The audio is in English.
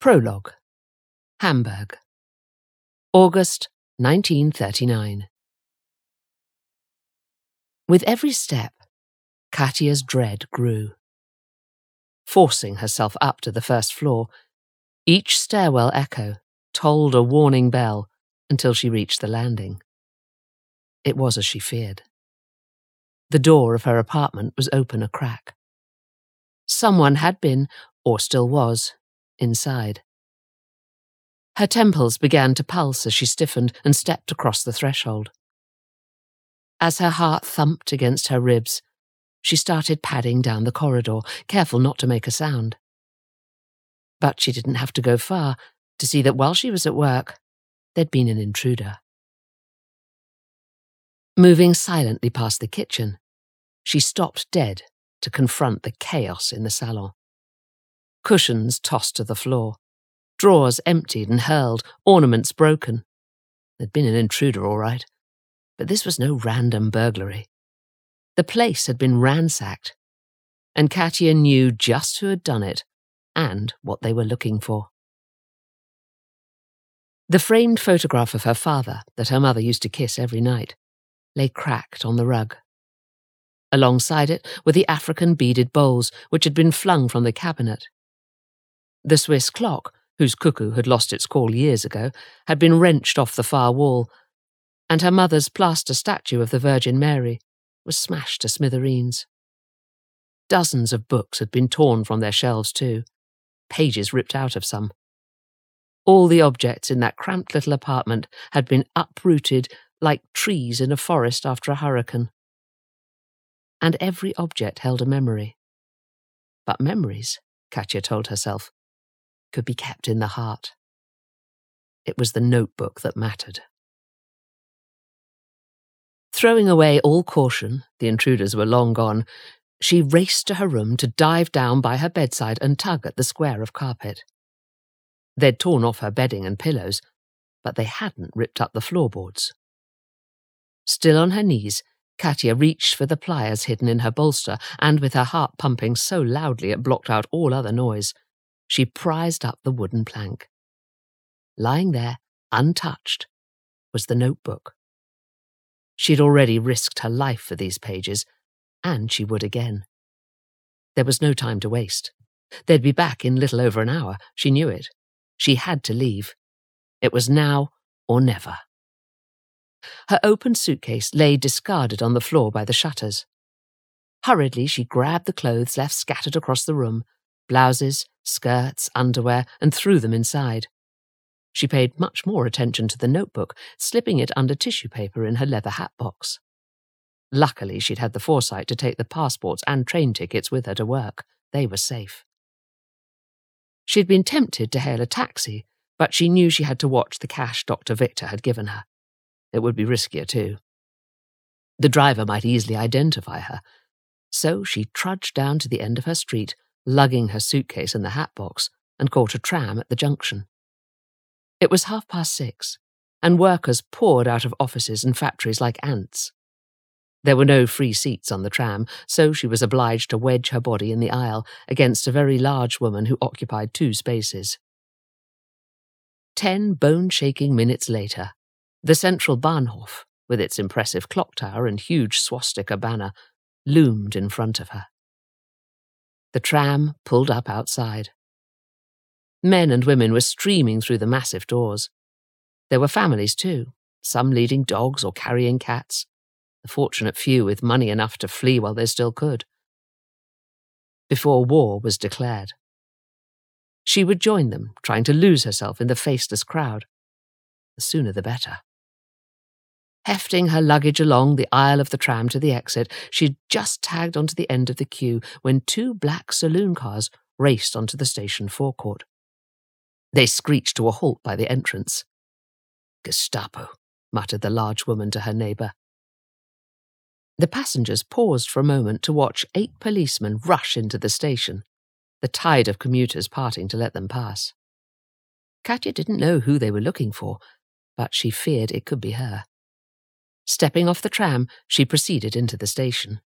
Prologue Hamburg, August 1939. With every step, Katja's dread grew. Forcing herself up to the first floor, each stairwell echo tolled a warning bell until she reached the landing. It was as she feared. The door of her apartment was open a crack. Someone had been, or still was, inside. Her temples began to pulse as she stiffened and stepped across the threshold. As her heart thumped against her ribs, she started padding down the corridor, careful not to make a sound. But she didn't have to go far to see that while she was at work, there'd been an intruder. Moving silently past the kitchen, she stopped dead to confront the chaos in the salon cushions tossed to the floor, drawers emptied and hurled, ornaments broken. There'd been an intruder, all right, but this was no random burglary. The place had been ransacked, and Katja knew just who had done it and what they were looking for. The framed photograph of her father, that her mother used to kiss every night, lay cracked on the rug. Alongside it were the African beaded bowls which had been flung from the cabinet. The Swiss clock, whose cuckoo had lost its call years ago, had been wrenched off the far wall, and her mother's plaster statue of the Virgin Mary was smashed to smithereens. Dozens of books had been torn from their shelves, too, pages ripped out of some. All the objects in that cramped little apartment had been uprooted like trees in a forest after a hurricane. And every object held a memory. But memories, Katja told herself, could be kept in the heart. It was the notebook that mattered. Throwing away all caution, the intruders were long gone, she raced to her room to dive down by her bedside and tug at the square of carpet. They'd torn off her bedding and pillows, but they hadn't ripped up the floorboards. Still on her knees, Katja reached for the pliers hidden in her bolster, and with her heart pumping so loudly it blocked out all other noise, she prized up the wooden plank. Lying there, untouched, was the notebook. She'd already risked her life for these pages, and she would again. There was no time to waste. They'd be back in little over an hour. She knew it. She had to leave. It was now or never. Her open suitcase lay discarded on the floor by the shutters. Hurriedly, she grabbed the clothes left scattered across the room blouses, skirts, underwear, and threw them inside. She paid much more attention to the notebook, slipping it under tissue paper in her leather hat box. Luckily, she'd had the foresight to take the passports and train tickets with her to work. They were safe. She'd been tempted to hail a taxi, but she knew she had to watch the cash Dr. Viktor had given her. It would be riskier, too. The driver might easily identify her. So she trudged down to the end of her street lugging her suitcase in the hat box, and caught a tram at the junction. It was half past six, and workers poured out of offices and factories like ants. There were no free seats on the tram, so she was obliged to wedge her body in the aisle against a very large woman who occupied two spaces. Ten bone shaking minutes later, the central Bahnhof, with its impressive clock tower and huge swastika banner, loomed in front of her. The tram pulled up outside. Men and women were streaming through the massive doors. There were families too, some leading dogs or carrying cats, the fortunate few with money enough to flee while they still could. Before war was declared. She would join them, trying to lose herself in the faceless crowd. The sooner the better. Hefting her luggage along the aisle of the tram to the exit, she'd just tagged onto the end of the queue when two black saloon cars raced onto the station forecourt. They screeched to a halt by the entrance. Gestapo, muttered the large woman to her neighbour. The passengers paused for a moment to watch eight policemen rush into the station, the tide of commuters parting to let them pass. Katja didn't know who they were looking for, but she feared it could be her. Stepping off the tram, she proceeded into the station.